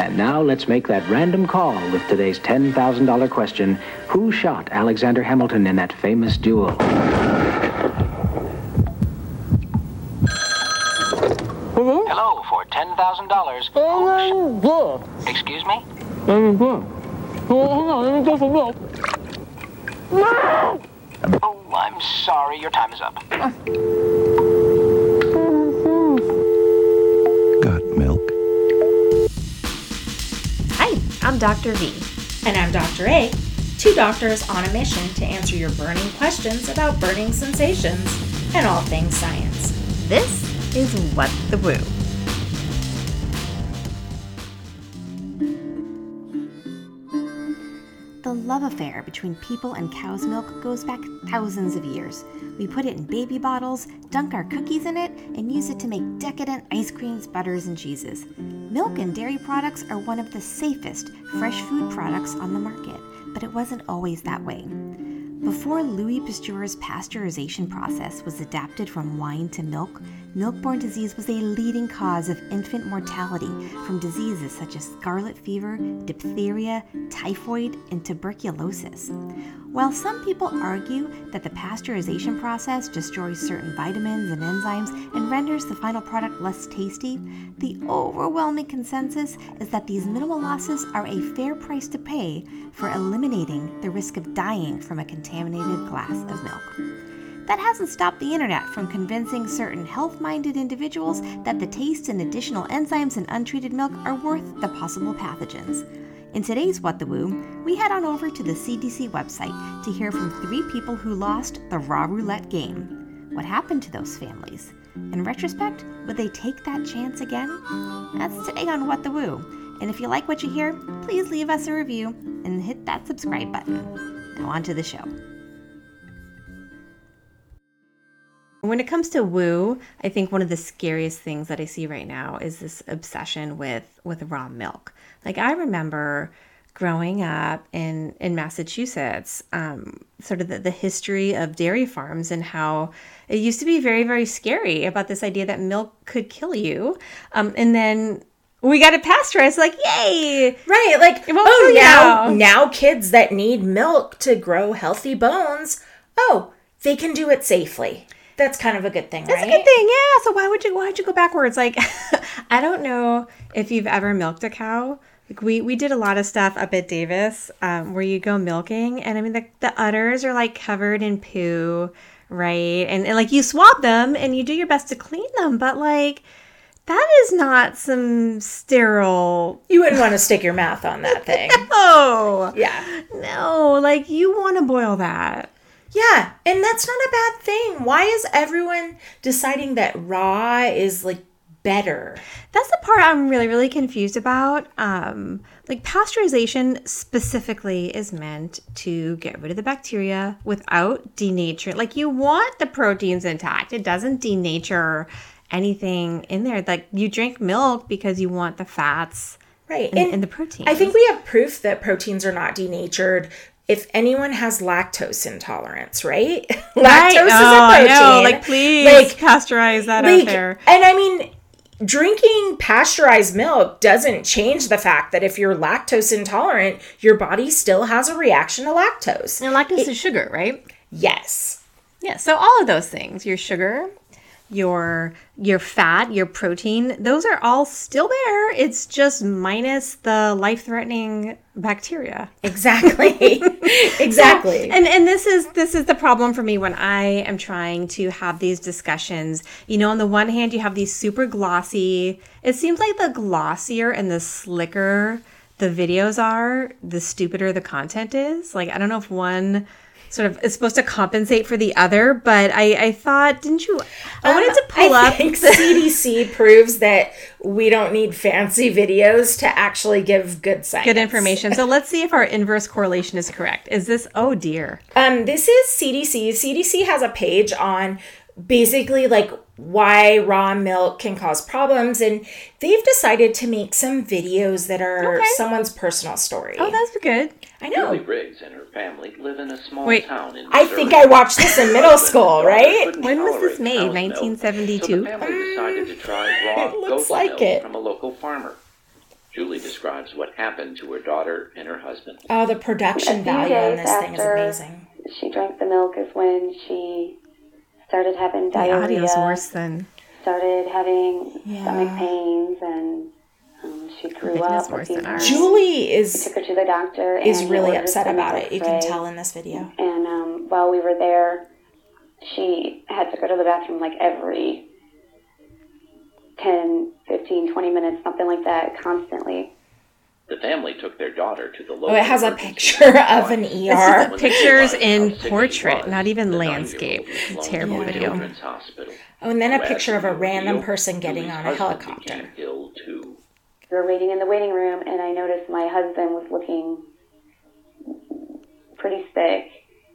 And now let's make that random call with today's $10,000 question Who shot Alexander Hamilton in that famous duel? Hello Hello, for $10,000. Excuse me? Oh, I'm sorry. Your time is up. I'm Dr. V. And I'm Dr. A, two doctors on a mission to answer your burning questions about burning sensations and all things science. This is What the Woo. Love affair between people and cow's milk goes back thousands of years. We put it in baby bottles, dunk our cookies in it, and use it to make decadent ice creams, butters, and cheeses. Milk and dairy products are one of the safest fresh food products on the market, but it wasn't always that way. Before Louis Pasteur's pasteurization process was adapted from wine to milk, milk-borne disease was a leading cause of infant mortality from diseases such as scarlet fever, diphtheria, typhoid, and tuberculosis. While some people argue that the pasteurization process destroys certain vitamins and enzymes and renders the final product less tasty, the overwhelming consensus is that these minimal losses are a fair price to pay for eliminating the risk of dying from a contaminated glass of milk. That hasn't stopped the internet from convincing certain health minded individuals that the taste and additional enzymes in untreated milk are worth the possible pathogens. In today's What the Woo, we head on over to the CDC website to hear from three people who lost the raw roulette game. What happened to those families? In retrospect, would they take that chance again? That's today on What the Woo. And if you like what you hear, please leave us a review and hit that subscribe button. Now, on to the show. When it comes to woo, I think one of the scariest things that I see right now is this obsession with with raw milk. Like I remember growing up in in Massachusetts, um, sort of the, the history of dairy farms and how it used to be very very scary about this idea that milk could kill you, um, and then we got it pasteurized. Like yay! Right, like oh you now now. now kids that need milk to grow healthy bones, oh they can do it safely. That's kind of a good thing, right? That's right? a good thing, yeah. So why would you why would you go backwards? Like I don't know if you've ever milked a cow. Like we we did a lot of stuff up at Davis um, where you go milking, and I mean the the udders are like covered in poo, right? And, and like you swab them and you do your best to clean them, but like that is not some sterile. You wouldn't want to stick your mouth on that thing. Oh yeah. no! Like you want to boil that. Yeah, and that's not a bad thing. Why is everyone deciding that raw is like better? That's the part I'm really, really confused about. Um, like pasteurization specifically is meant to get rid of the bacteria without denaturing. Like you want the proteins intact. It doesn't denature anything in there. Like you drink milk because you want the fats Right. and, and the protein. I think we have proof that proteins are not denatured if anyone has lactose intolerance, right? Right? lactose is Oh, a protein. No, like please Like, pasteurize that like, out there. And I mean, drinking pasteurized milk doesn't change the fact that if you're lactose intolerant, your body still has a reaction to lactose. And lactose is sugar, right? Yes. Yeah, so all of those things, your sugar, your your fat, your protein, those are all still there. It's just minus the life-threatening bacteria. Exactly. exactly. And and this is this is the problem for me when I am trying to have these discussions. You know, on the one hand, you have these super glossy. It seems like the glossier and the slicker the videos are, the stupider the content is. Like I don't know if one sort of is supposed to compensate for the other, but I I thought didn't you? I wanted to pull Um, I up. think CDC proves that we don't need fancy videos to actually give good science. Good information. So let's see if our inverse correlation is correct. Is this? Oh dear. Um, this is CDC. CDC has a page on basically like why raw milk can cause problems, and they've decided to make some videos that are Okay. someone's personal story. Oh, that's good. I Julie know. Riggs and her family live in a small Wait. town in I think I watched this in middle school, right? When was this made? 1972? So the family decided to try raw It looks like milk it. from a local farmer. Julie describes what happened to her daughter and her husband. Oh, the production value on days this thing is amazing. She drank the milk is when she started having diarrhea. The audio's worse than. started having Yeah. stomach pains, and she threw up. worse a than ours. Julie is took her to the doctor. is and really upset about it. You can tell in this video. And um, while we were there, she had to go to the bathroom like every 10, 15, 20 minutes, something like that, constantly. The family took their daughter to the local Oh, it has a picture of an ER. the When they pictures in how sick he portrait, not even landscape. nine-year-old was flown Terrible to video. Oh, and then a picture of a random person getting on a helicopter. ill too. We were waiting in the waiting room, and I noticed my husband was looking pretty sick.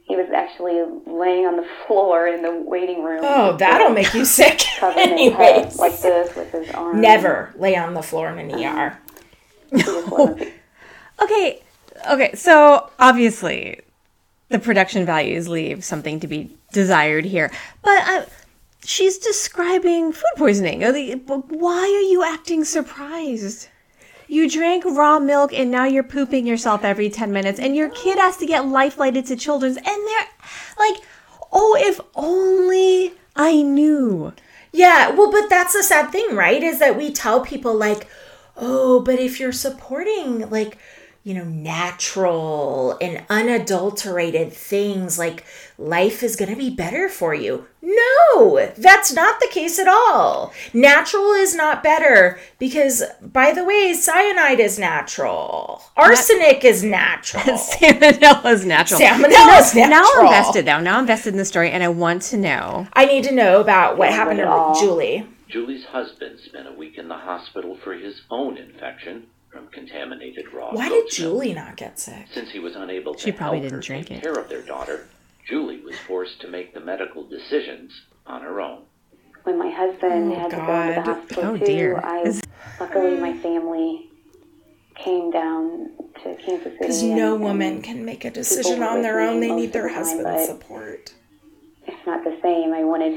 He was actually laying on the floor in the waiting room. Oh, that'll make you sick. Anyways, like this with his arm. never lay on the floor in an ER. He Okay, okay, so obviously the production values leave something to be desired here. But uh, she's describing food poisoning. Why are you acting surprised? You drank raw milk and now you're pooping yourself every 10 minutes, and your kid has to get life flighted to children's, and they're like, oh, if only I knew. Yeah, well, but that's the sad thing, right? Is that we tell people, like, oh, but if you're supporting, like, you know, natural and unadulterated things, like, life is going to be better for you. No, that's not the case at all. Natural is not better because, by the way, cyanide is natural, arsenic is natural. Salmonella is natural. Salmonella is natural. Now I'm invested now. Now I'm invested in the story, and I want to know. I need to know about what happened to. Julie. Julie's husband spent a week in the hospital for his own infection from contaminated raw Why did goat's milk. Julie not get sick? Since he was unable to She probably help her didn't drink take it. care of their daughter, Julie was forced to make the medical decisions on her own. when my husband oh, had to go to the hospital Oh, too, dear. I Is- luckily my family came down to Kansas City. Because no and- woman and can make a decision on their own. They need their the time, husband's support. It's not the same. I wanted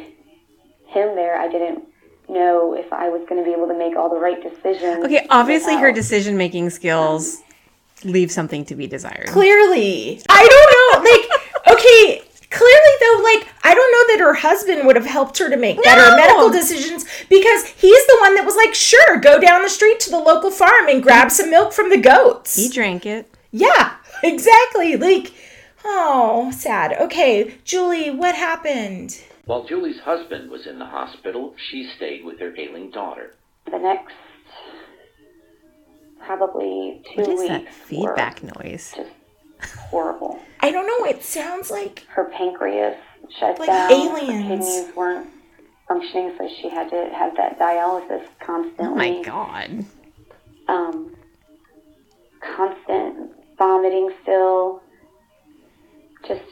him there. I didn't know if I was going to be able to make all the right decisions. Okay, obviously her decision making skills leave something to be desired. Clearly. I don't know. Like, okay, clearly though, like, I don't know that her husband would have helped her to make better No! medical decisions because he's the one that was like, sure, go down the street to the local farm and grab some milk from the goats. He drank it. Yeah, exactly. Like, oh, sad. Okay, Julie, what happened? While Julie's husband was in the hospital, she stayed with her ailing daughter. the next probably two What is weeks that feedback noise? just horrible. I don't know. It sounds like Her pancreas shut Like down. aliens. Her kidneys weren't functioning, so she had to have that dialysis constantly. Oh my god. um, constant vomiting still. Just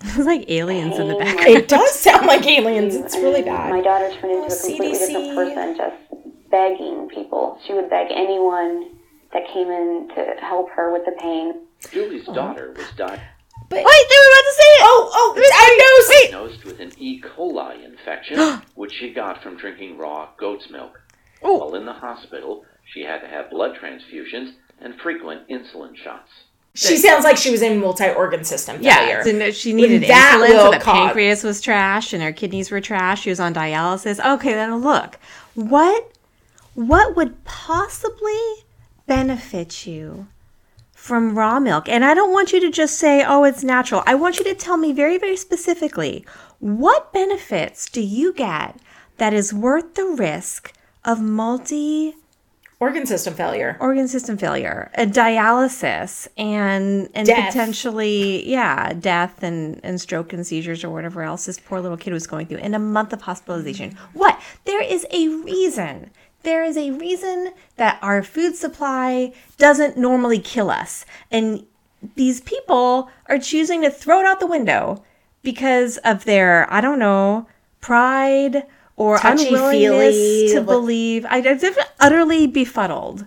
It's like aliens in the Pain. background. it does sound like aliens. It's really bad. My daughter turned into Oh, a completely CDC. different person, just begging people. She would beg anyone that came in to help her with the pain. Julie's daughter was diagnosed But Wait, they were about to say it! oh, oh, I know. Diagnosed with an E. coli infection, which she got from drinking raw goat's milk. Oh. While in the hospital, she had to have blood transfusions and frequent insulin shots. She sounds like she was in multi-organ system failure. Yeah, so she needed that insulin, so the cause- pancreas was trash and her kidneys were trash. She was on dialysis. Okay, then look, what what would possibly benefit you from raw milk? And I don't want you to just say, "Oh, it's natural." I want you to tell me very, very specifically what benefits do you get that is worth the risk of multi organ system failure. organ system failure, a dialysis, and and Death. potentially yeah, death and and stroke and seizures or whatever else this poor little kid was going through, and a month of hospitalization. What? There is a reason. There is a reason that our food supply doesn't normally kill us, and these people are choosing to throw it out the window because of their I don't know pride or unwillingness to like- believe. I, I'm utterly befuddled.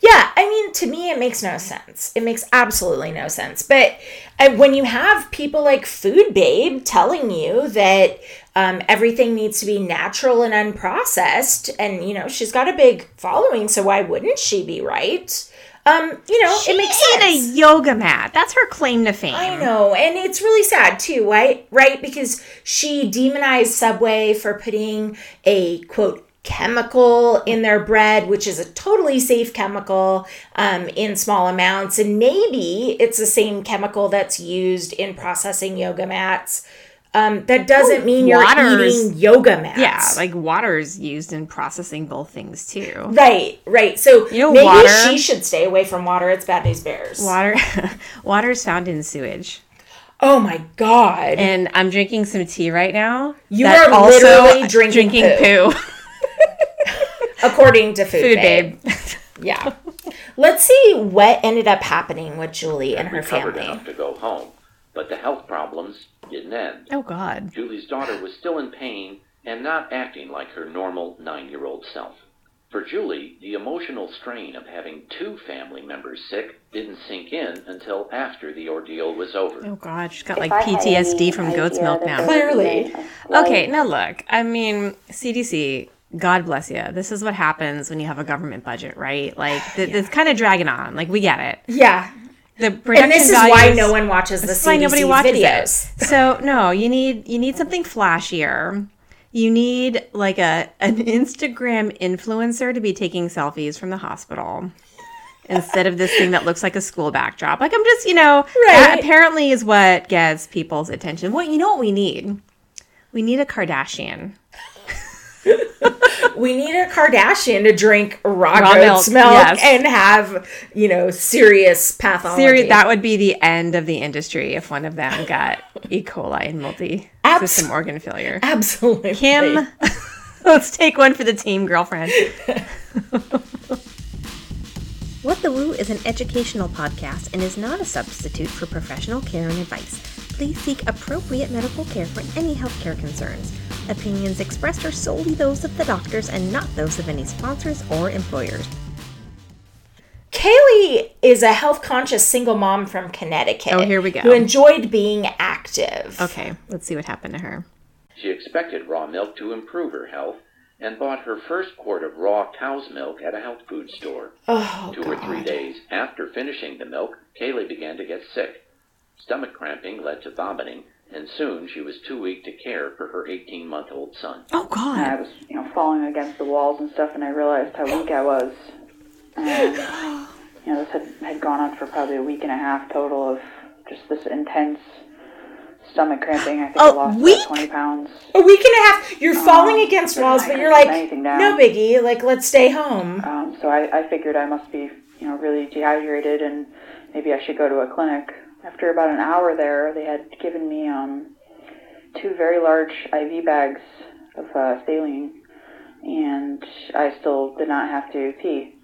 Yeah, I mean, to me, it makes no sense. It makes absolutely no sense. But uh, when you have people like Food Babe telling you that um, everything needs to be natural and unprocessed. And, you know, she's got a big following, so why wouldn't she be right? Um, you know, She it makes sense. a yoga mat. That's her claim to fame. I know, and it's really sad too, right? Right, because she demonized Subway for putting a quote chemical in their bread, which is a totally safe chemical um, in small amounts, and maybe it's the same chemical that's used in processing yoga mats. Um, that doesn't mean you're Waters. eating yoga mats. Yeah, like water is used in processing both things too. right, right. So You know, maybe water- she should stay away from water. It's bad news bears. Water, water is found in sewage, Oh my god. and I'm drinking some tea right now. You that are literally drinking poo. according to food, Food babe. babe. Yeah. Let's see what ended up happening with Julie and her recovered family. enough to go home, but the health problems didn't end. Oh God. Julie's daughter was still in pain and not acting like her normal nine year old self. For Julie, the emotional strain of having two family members sick didn't sink in until after the ordeal was over. Oh God. She's got If like I PTSD from goat's milk now. Clearly. was a slight- Okay, now look. I mean, CDC. God bless you. This is what happens when you have a government budget, right? Like, th- it's kind of dragging on. Like, we get it. Yeah. The production And this is why no one watches the is why CDC nobody watches videos. it. So no, you need you need something flashier. You need like a an Instagram influencer to be taking selfies from the hospital instead of this thing that looks like a school backdrop. Like I'm just, you know, Right. that apparently is what gets people's attention. What you know what we need? We need a Kardashian. We need a Kardashian to drink raw, Raw goat's milk, milk, yes. and have, you know, serious pathology. Seriously, that would be the end of the industry if one of them got E. coli and multi-system Abs- organ failure. Absolutely. Kim, let's take one for the team, girlfriend. What the Woo is an educational podcast and is not a substitute for professional care and advice. Please seek appropriate medical care for any healthcare concerns. Opinions expressed are solely those of the doctors and not those of any sponsors or employers. Kaylee is a health conscious single mom from Connecticut. Oh, here we go. Who enjoyed being active. Okay, let's see what happened to her. She expected raw milk to improve her health and bought her first quart of raw cow's milk at a health food store. Oh, Two or three days after finishing the milk, Kaylee began to get sick. Stomach cramping led to vomiting, and soon she was too weak to care for her 18 month old son. Oh God. and I was, you know, falling against the walls and stuff, and I realized how weak I was. And, you know, this had, had gone on for probably a week and a half total of just this intense stomach cramping. I think I A lost week? 20 pounds. A week and a half. You're falling against walls, but you're like, put anything down. no biggie. Like, let's stay home. Um, so I, I figured I must be, you know, really dehydrated, and maybe I should go to a clinic. After about an hour there, they had given me um, two very large IV bags of uh, saline, and I still did not have to pee.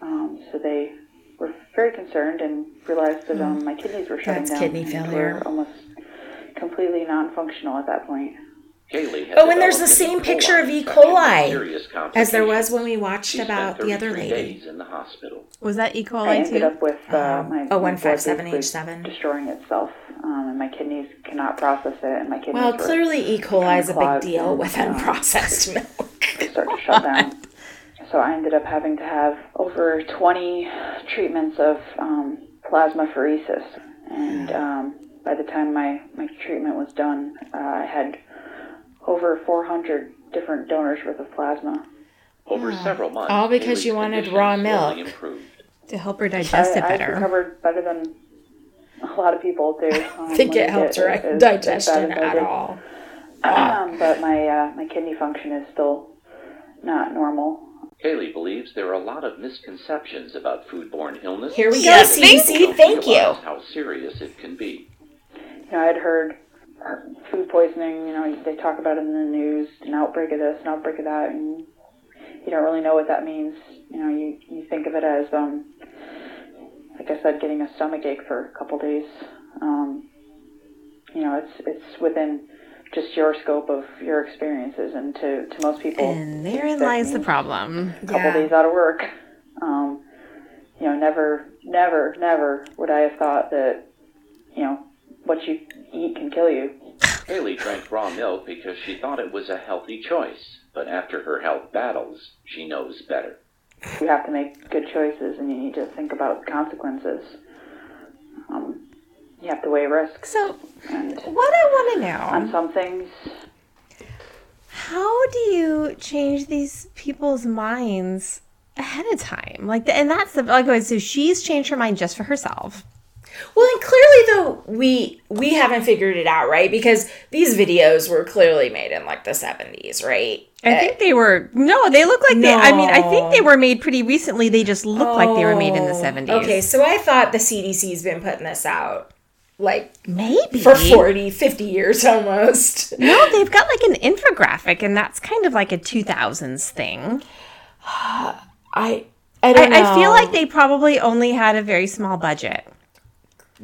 Um, so they were very concerned and realized that um, my kidneys were shutting That's down kidney and failure. were almost completely non-functional at that point. Kaylee had Oh, and there's the same an picture of E. coli As there was when we watched She about the other lady. days in the hospital. Was that E. coli I ended too? up with uh, my, Oh, my blood 157H7. basically destroying itself, um, and my kidneys cannot process it, and my kidneys Well, clearly E. coli is a big deal and, with um, unprocessed milk. they start to shut down. So I ended up having to have over 20 treatments of um, plasmapheresis, and um, by the time my, my treatment was done, uh, I had over 400 different donors worth of plasma. Over several months, All because you wanted raw milk. Improved. to help her I, digest it I better. recovered better than a lot of people do. I think it helped her digestion at all. Um, but my uh, my kidney function is still not normal. Kaylee believes there are a lot of misconceptions about foodborne illness. Here we go, Yes, thank CDC. Thank you. How serious it can be. You know, I'd heard uh, food poisoning. You know, they talk about it in the news, an outbreak of this, an outbreak of that, and you don't really know what that means. You know, you you think of it as um, like I said, getting a stomach ache for a couple days. Um, you know, it's it's within just your scope of your experiences, and to to most people, And therein that lies the problem. a couple Yeah. days out of work. Um, you know, never, never, never would I have thought that, you know, what you eat can kill you. Haley drank raw milk because she thought it was a healthy choice, but after her health battles, she knows better. You have to make good choices, and you need to think about consequences. Um, you have to weigh risks. So, And what I want to know on some things, how do you change these people's minds ahead of time? Like, and that's the like. okay, So she's changed her mind just for herself. Well, and clearly though we we haven't figured it out, right? Because these videos were clearly made in like the 70s, right? I uh, think they were no, they look like they. I mean, I think they were made pretty recently. They just look like they were made in the Oh, seventies. Okay, so I thought the CDC's been putting this out like maybe for 40, 50 years almost. No, they've got like an infographic, and that's kind of like a two thousands thing. I I I. I feel like they probably only had a very small budget.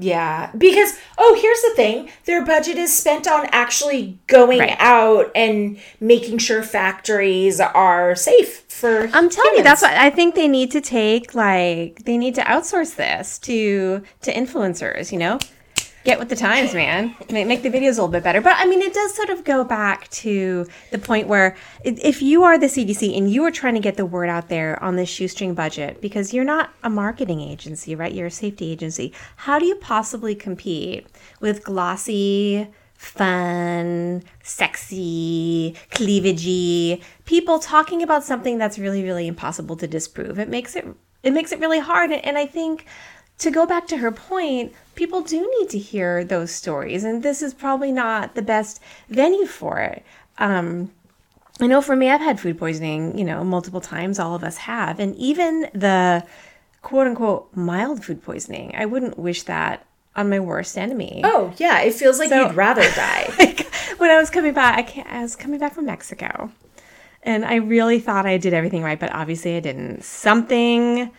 Yeah, because oh, here's the thing: their budget is spent on actually going Right. out and making sure factories are safe for. I'm telling you, that's humans. what I think they need to take. Like, they need to outsource this to to influencers. You know, get with the times, man. Make, the videos a little bit better. But I mean, it does sort of go back to the point where if you are the CDC and you are trying to get the word out there on this shoestring budget, because you're not a marketing agency, right? You're a safety agency. How do you possibly compete with glossy? fun, sexy, cleavagey people talking about something that's really, really impossible to disprove. It makes it it makes it really hard. And I think to go back to her point, people do need to hear those stories, and this is probably not the best venue for it. Um, I know for me, I've had food poisoning, you know, multiple times. All of us have. And even the quote unquote mild food poisoning, I wouldn't wish that on my worst enemy Oh yeah, it feels like So- you'd rather die. like when I was coming back, I, can't, I was coming back from Mexico, and I really thought I did everything right, but obviously I didn't. Something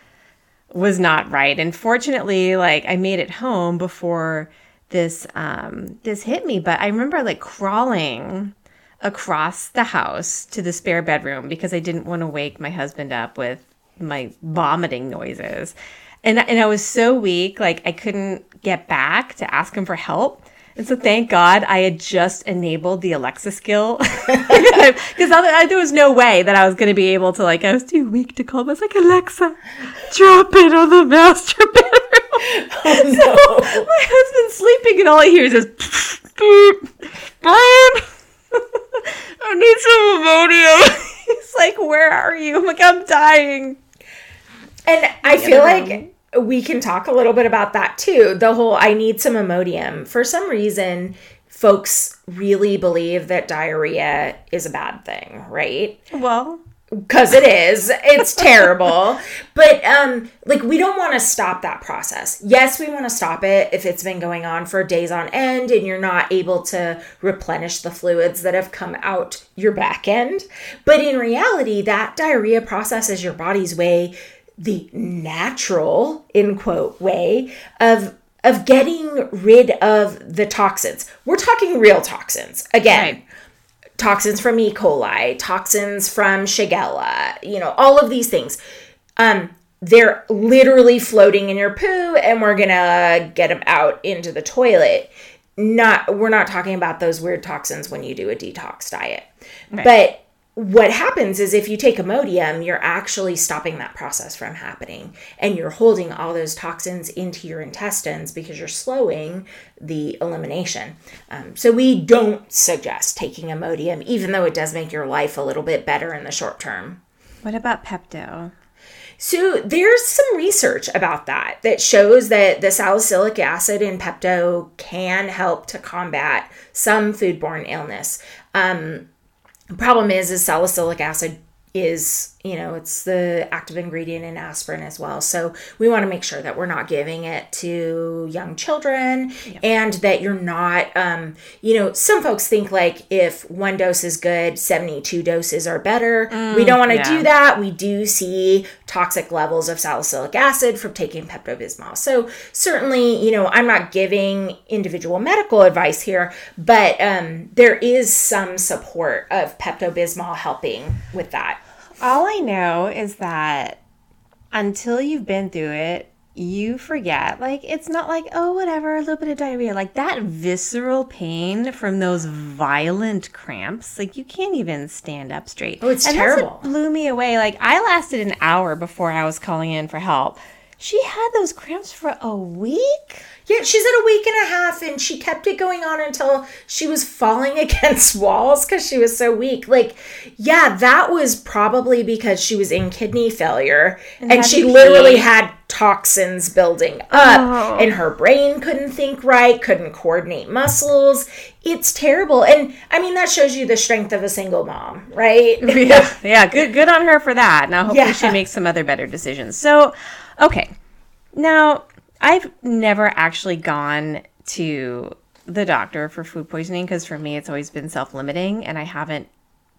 was not right, and fortunately, like I made it home before this um, this hit me. But I remember like crawling across the house to the spare bedroom because I didn't want to wake my husband up with my vomiting noises. And, and I was so weak, like I couldn't get back to ask him for help. And so thank God I had just enabled the Alexa skill because there was no way that I was going to be able to like I was too weak to call. I was like Alexa, drop it on the master bedroom. so oh, my husband's sleeping and all he hears is beep, Brian. I need some Imodium. He's like, where are you? I'm like, I'm dying. And I feel like we can talk a little bit about that too. The whole I need some Imodium. For some reason, folks really believe that diarrhea is a bad thing, right? Well, Because it is. It's terrible. But um like we don't want to stop that process. Yes, we want to stop it if it's been going on for days on end and you're not able to replenish the fluids that have come out your back end. But in reality, that diarrhea process is your body's way the natural in quote way of of getting rid of the toxins. We're talking real toxins. Again, Right. toxins from E. coli, toxins from Shigella, you know, all of these things. Um, they're literally floating in your poo, and we're gonna get them out into the toilet. Not, we're not talking about those weird toxins when you do a detox diet. But what happens is if you take Imodium, you're actually stopping that process from happening, and you're holding all those toxins into your intestines because you're slowing the elimination. Um, so we don't suggest taking Imodium, even though it does make your life a little bit better in the short term. what about Pepto? So there's some research about that that shows that the salicylic acid in Pepto can help to combat some foodborne illness. Um, problem is, is salicylic acid is you know it's the active ingredient in aspirin as well. So we want to make sure that we're not giving it to young children and that you're not um you know some folks think like if one dose is good 72 doses are better. We don't want to yeah. do that. We do see toxic levels of salicylic acid from taking pepto-bismol. So certainly you know i'm not giving individual medical advice here but um, there is some support of pepto-bismol helping with that All I know is that until you've been through it, you forget. Like, it's not like, oh, whatever, a little bit of diarrhea. Like, that visceral pain from those violent cramps, like, you can't even stand up straight. Oh, it's and that's what terrible. blew me away. Like, I lasted an hour before I was calling in for help. She had those cramps for a week? Yeah, she's at a week and a half, and she kept it going on until she was falling against walls because she was so weak. Like, yeah, that was probably because she was in kidney failure, and, had she literally pee. had toxins building up, Oh. and her brain couldn't think right, couldn't coordinate muscles. It's terrible, and I mean that shows you the strength of a single mom, right? yeah, yeah, good good on her for that. Now hopefully Yeah. she makes some other better decisions. So, okay. Now, I've never actually gone to the doctor for food poisoning because for me it's always been self-limiting and I haven't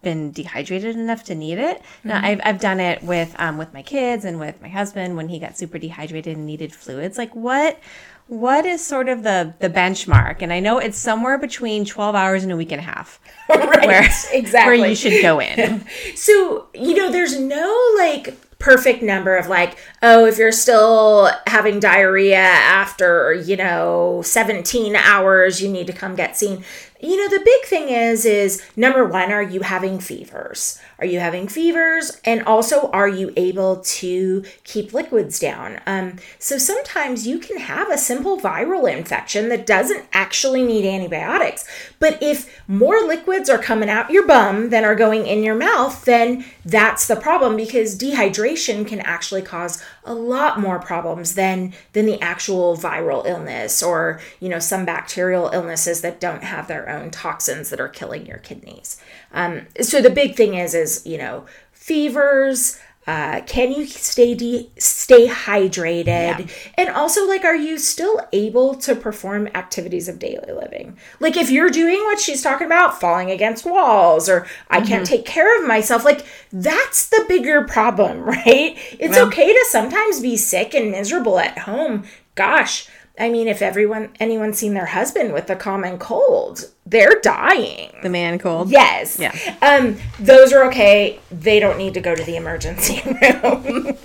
been dehydrated enough to need it. Now, I've, I've done it with um, with my kids and with my husband when he got super dehydrated and needed fluids. Like what what is sort of the the benchmark? And I know it's somewhere between 12 hours and a week and a half right, where exactly. where you should go in. So, you know, there's no like perfect number of like, oh, if you're still having diarrhea after, you know, 17 hours, you need to come get seen. You know, the big thing is is number 1, are you having fevers? Are you having fevers? And also, are you able to keep liquids down? Um, so sometimes you can have a simple viral infection that doesn't actually need antibiotics. But if more liquids are coming out your bum than are going in your mouth, then that's the problem because dehydration can actually cause a lot more problems than than the actual viral illness or you know some bacterial illnesses that don't have their own toxins that are killing your kidneys. Um, so the big thing is is you know fevers. Uh, can you stay de- stay hydrated? And also, like, are you still able to perform activities of daily living? Like, if you're doing what she's talking about, falling against walls, or I can't take care of myself, like, that's the bigger problem, right? It's okay to sometimes be sick and miserable at home. Gosh, I mean, if everyone, anyone's seen their husband with a common cold, they're dying. The man cold. Yes. Yeah. Um, those are okay. They don't need to go to the emergency room.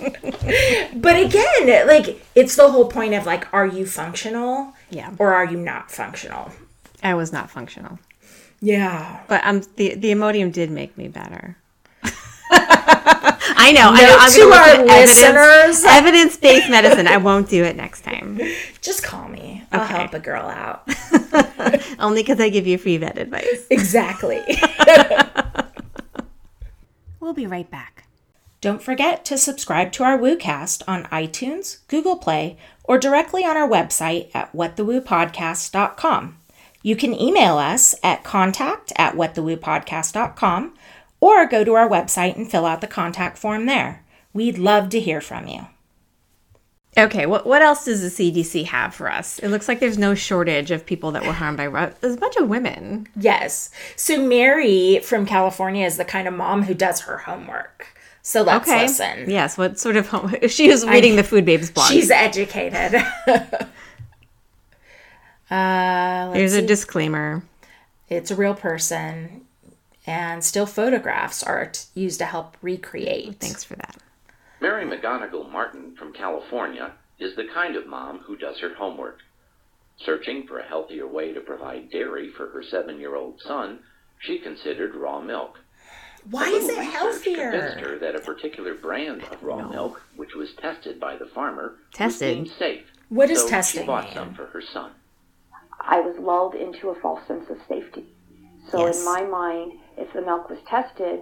but again, like it's the whole point of like, are you functional? Yeah. Or are you not functional? I was not functional. Yeah. But um, the the Imodium did make me better. I know. I know. I'm to our listeners. evidence based medicine. I won't do it next time. Just call me. I'll Okay. help a girl out. Only because I give you free vet advice. exactly. We'll be right back. Don't forget to subscribe to our WooCast on iTunes, Google Play, or directly on our website at whatthewoopodcast.com. You can email us at contact at whatthewoopodcast.com or go to our website and fill out the contact form there. We'd love to hear from you. Okay, what what else does the CDC have for us? It looks like there's no shortage of people that were harmed by rut. There's a bunch of women. Yes. So Mary from California is the kind of mom who does her homework. So let's Okay. listen. Yes. What sort of home? She was reading the Food Babes blog. She's educated. uh, let's Here's a disclaimer. It's a real person, and still photographs are t- used to help recreate. Thanks for that. Mary McGonigle Martin from California is the kind of mom who does her homework. Searching for a healthier way to provide dairy for her seven year old son, she considered raw milk. Why A is little it research Convinced healthier? her that a particular brand of raw milk, which was tested by the farmer, Tested? was safe. What does so testing she bought mean? some for her son. I was lulled into a false sense of safety. So Yes. in my mind, if the milk was tested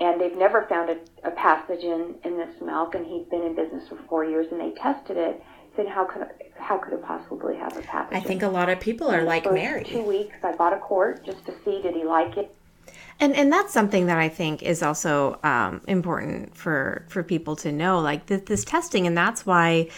and they've never found a, a pathogen in this milk, and he's been in business for four years and they tested it, then how could how could it possibly have a pathogen? I think a lot of people are like first Mary. Two weeks, I bought a quart just to see did he like it. And and that's something that I think is also um, important for for people to know, like this, this testing, and that's why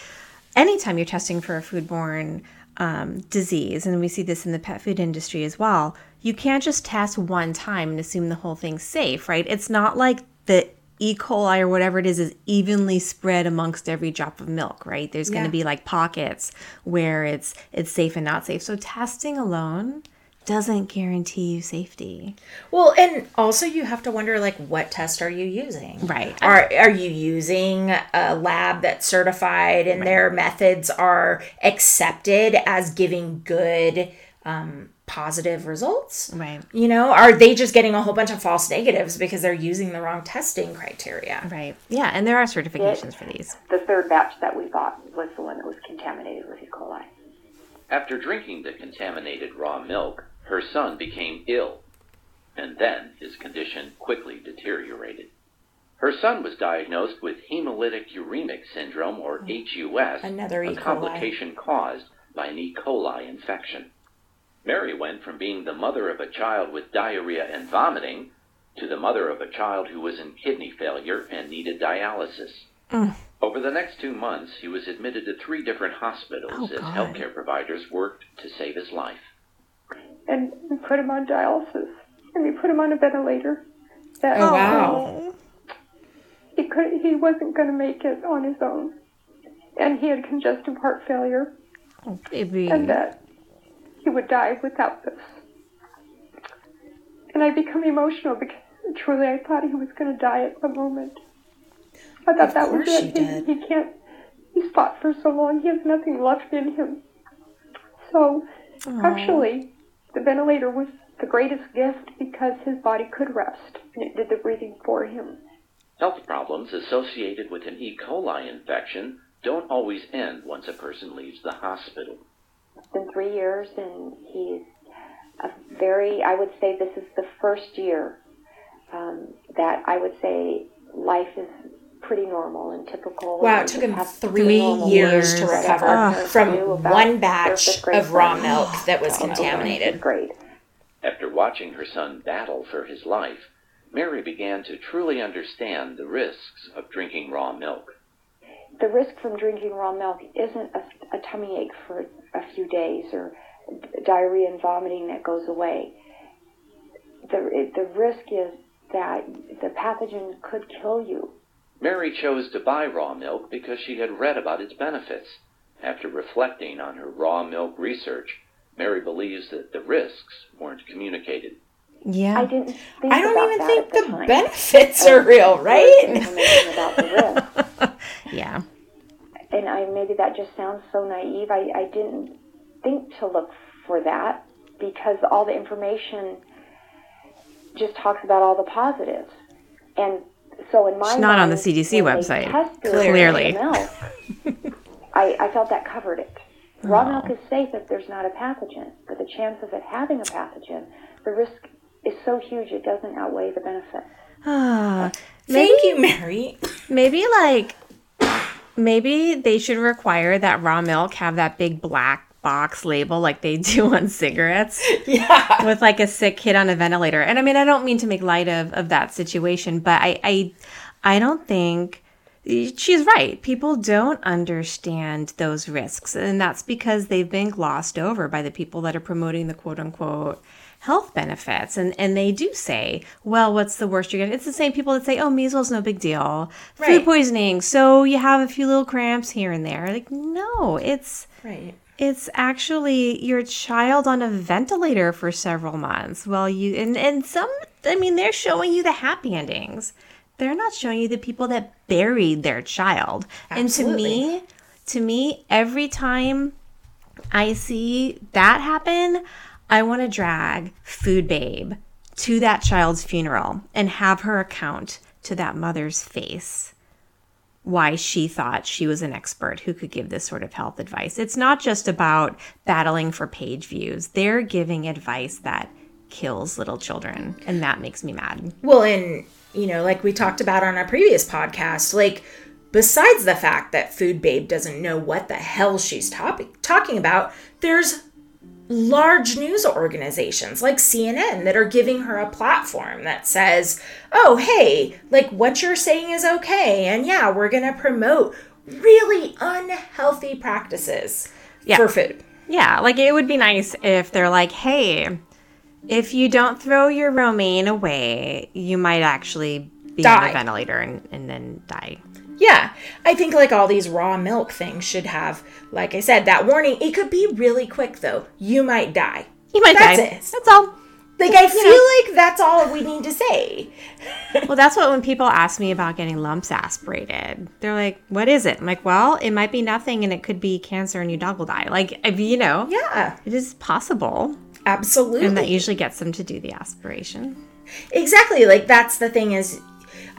anytime you're testing for a foodborne um, disease, and we see this in the pet food industry as well, you can't just test one time and assume the whole thing's safe, right? It's not like the E. coli or whatever it is is evenly spread amongst every drop of milk, right? There's going to be like pockets where it's it's safe and not safe. So testing alone doesn't guarantee you safety. Well, and also you have to wonder like what test are you using? Right. Are are you using a lab that's certified and their methods are accepted as giving good um, positive results? Right. You know, are they just getting a whole bunch of false negatives because they're using the wrong testing criteria? Right. Yeah, and there are certifications for these. The third batch that we bought was the one that was contaminated with E. coli. After drinking the contaminated raw milk, her son became ill, and then his condition quickly deteriorated. Her son was diagnosed with hemolytic uremic syndrome, or HUS, Another E. a complication caused by an E. coli infection. Mary went from being the mother of a child with diarrhea and vomiting to the mother of a child who was in kidney failure and needed dialysis. Mm. Over the next two months, he was admitted to three different hospitals Oh, as God. healthcare providers worked to save his life. And we put him on dialysis, and we put him on a ventilator. That Oh, wow. Um, he could he wasn't going to make it on his own, and he had congestive heart failure, Oh, baby. and that he would die without this. And I become emotional because truly I thought he was going to die at the moment. I thought Of that was it. He, he can't. He's fought for so long. He has nothing left in him. So actually, the ventilator was the greatest gift because his body could rest and it did the breathing for him. Health problems associated with an E. coli infection don't always end once a person leaves the hospital. It's been three years, and he's a very. I would say this is the first year um, that I would say life is pretty normal and typical. Wow, it took him three years to recover Our from one batch of raw friends. milk that was contaminated. Great. After watching her son battle for his life, Mary began to truly understand the risks of drinking raw milk. the risk from drinking raw milk isn't a, a tummy ache for a few days or diarrhea and vomiting that goes away. The, the risk is that the pathogen could kill you. Mary chose to buy raw milk because she had read about its benefits. After reflecting on her raw milk research, Mary believes that the risks weren't communicated. yeah. I didn't think I don't about even that think the, the benefits are real, right? About the risk. yeah. and I maybe that just sounds so naive. I, I didn't think to look for that because all the information just talks about all the positives. And so in my It's not on the CDC website, clearly. milk, I, I felt that covered it. Raw milk is safe if there's not a pathogen, but the chance of it having a pathogen, the risk is so huge it doesn't outweigh the benefit. Ah, maybe, Thank you, Mary. maybe like, maybe they should require that raw milk have that big black box label like they do on cigarettes. Yeah. with like a sick kid on a ventilator. And I mean, I don't mean to make light of, of that situation, but I, I, I don't think she's right. People don't understand those risks. And that's because they've been glossed over by the people that are promoting the quote unquote health benefits. And, and they do say, well, what's the worst you're going to, it's the same people that say, oh, measles, no big deal. Right. Food poisoning. So you have a few little cramps here and there. Like, no, it's, Right. It's actually your child on a ventilator for several months. Well, you and and some I mean they're showing you the happy endings. They're not showing you the people that buried their child. Absolutely. And to me, to me every time I see that happen, I want to drag Food Babe to that child's funeral and have her account to that mother's face why she thought she was an expert who could give this sort of health advice. It's not just about battling for page views, they're giving advice that kills little children, and that makes me mad. Well, and you know, like we talked about on our previous podcast, like besides the fact that Food Babe doesn't know what the hell she's topic- talking about, there's large news organizations like CNN that are giving her a platform that says, "Oh, hey, like what you're saying is okay, and yeah, we're going to promote really unhealthy practices Yeah. for food." Yeah, like it would be nice if they're like, hey, if you don't throw your romaine away, you might actually be on a ventilator and, and then die. Yeah, I think like all these raw milk things should have, like I said, that warning. It could be really quick though. You might die. You might That's die. it. That's all. Like I feel like that's all we need to say. Well, that's what when people ask me about getting lumps aspirated, they're like, "What is it?" I'm like, "Well, it might be nothing, and it could be cancer, and your dog will die." Like, if you know, Yeah, it is possible, absolutely. and that usually gets them to do the aspiration. Exactly. Like that's the thing is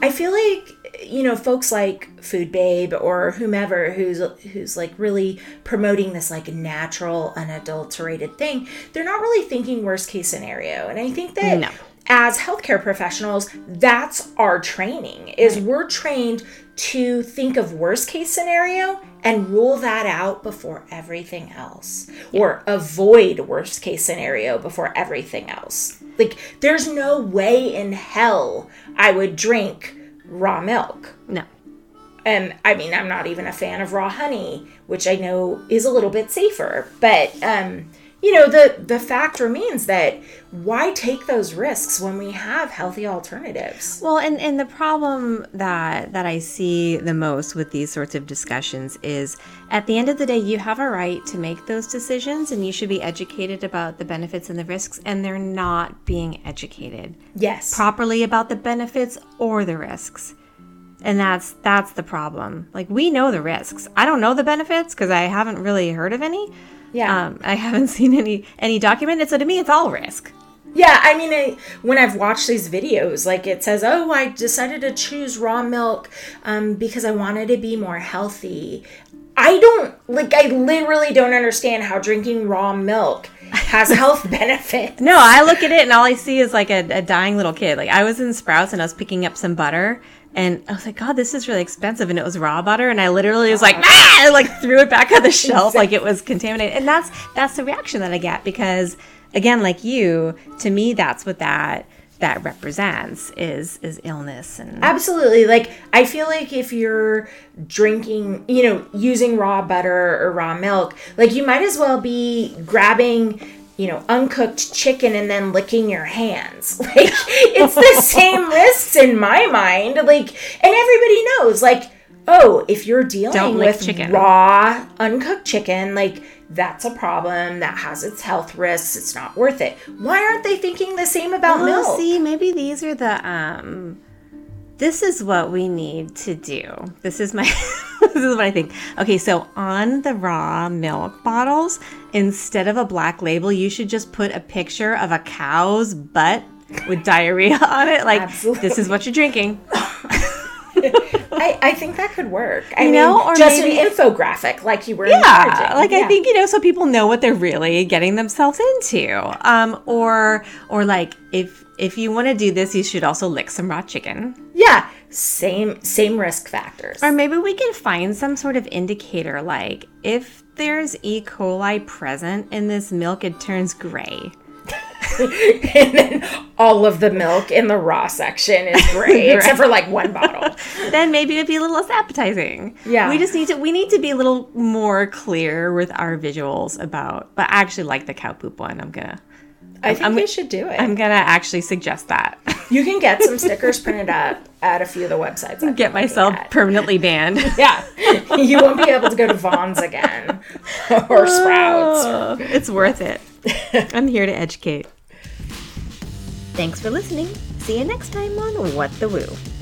I feel like you know folks like Food Babe or whomever who's who's like really promoting this like natural unadulterated thing, they're not really thinking worst case scenario. And I think that No. as healthcare professionals, that's our training. Is we're trained to think of worst case scenario and rule that out before everything else or avoid worst case scenario before everything else. Like there's no way in hell I would drink raw milk. No, And I mean, I'm not even a fan of raw honey, which I know is a little bit safer. But um, you know, the the fact remains that why take those risks when we have healthy alternatives? Well, and, and the problem that that I see the most with these sorts of discussions is at the end of the day, you have a right to make those decisions and you should be educated about the benefits and the risks, and they're not being educated Yes. properly about the benefits or the risks. And that's that's the problem. Like we know the risks. I don't know the benefits because I haven't really heard of any. Yeah. Um, I haven't seen any any documented. So to me, it's all risk. Yeah, I mean, I, when I've watched these videos, like it says, "Oh, I decided to choose raw milk um, because I wanted to be more healthy." I don't like. I literally don't understand how drinking raw milk has health benefits. No, I look at it and all I see is like a, a dying little kid. Like I was in Sprouts and I was picking up some butter and I was like, God, this is really expensive. And it was raw butter. And I literally was like, ah! Like threw it back on the shelf like it was contaminated. And that's that's the reaction that I get because again, like you, to me, that's what that that represents is is illness and Absolutely. Like, I feel like if you're drinking, you know, using raw butter or raw milk, like you might as well be grabbing, you know, uncooked chicken and then licking your hands. Like, it's the same risks in my mind. Like, and everybody knows, like, oh, if you're dealing with chicken. raw, uncooked chicken, like, that's a problem that has its health risks. It's not worth it. Why aren't they thinking the same about Well, milk? see, maybe these are the um this is what we need to do. This is my this is what I think. Okay, so on the raw milk bottles, instead of a black label, you should just put a picture of a cow's butt with diarrhea on it. Like Absolutely. this is what you're drinking. I, I think that could work. I You mean, know, or just maybe- an infographic like you were Yeah, like Yeah. I think you know, so people know what they're really getting themselves into. Um, or or like if if you want to do this, you should also lick some raw chicken. Yeah, same same risk factors. Or maybe we can find some sort of indicator like if there's E. coli present in this milk, it turns gray. and then all of the milk in the raw section is gray, except for like one bottle. Then maybe it'd be a little less appetizing. Yeah. We just need to we need to be a little more clear with our visuals about but I actually like the cow poop one. I'm gonna I think I'm- we should do it. I'm gonna actually suggest that. you can get some stickers printed up at a few of the websites. I've Get myself at. permanently banned. Yeah, you won't be able to go to Vons again or Sprouts. It's worth it. I'm here to educate. Thanks for listening. See you next time on What the Woo.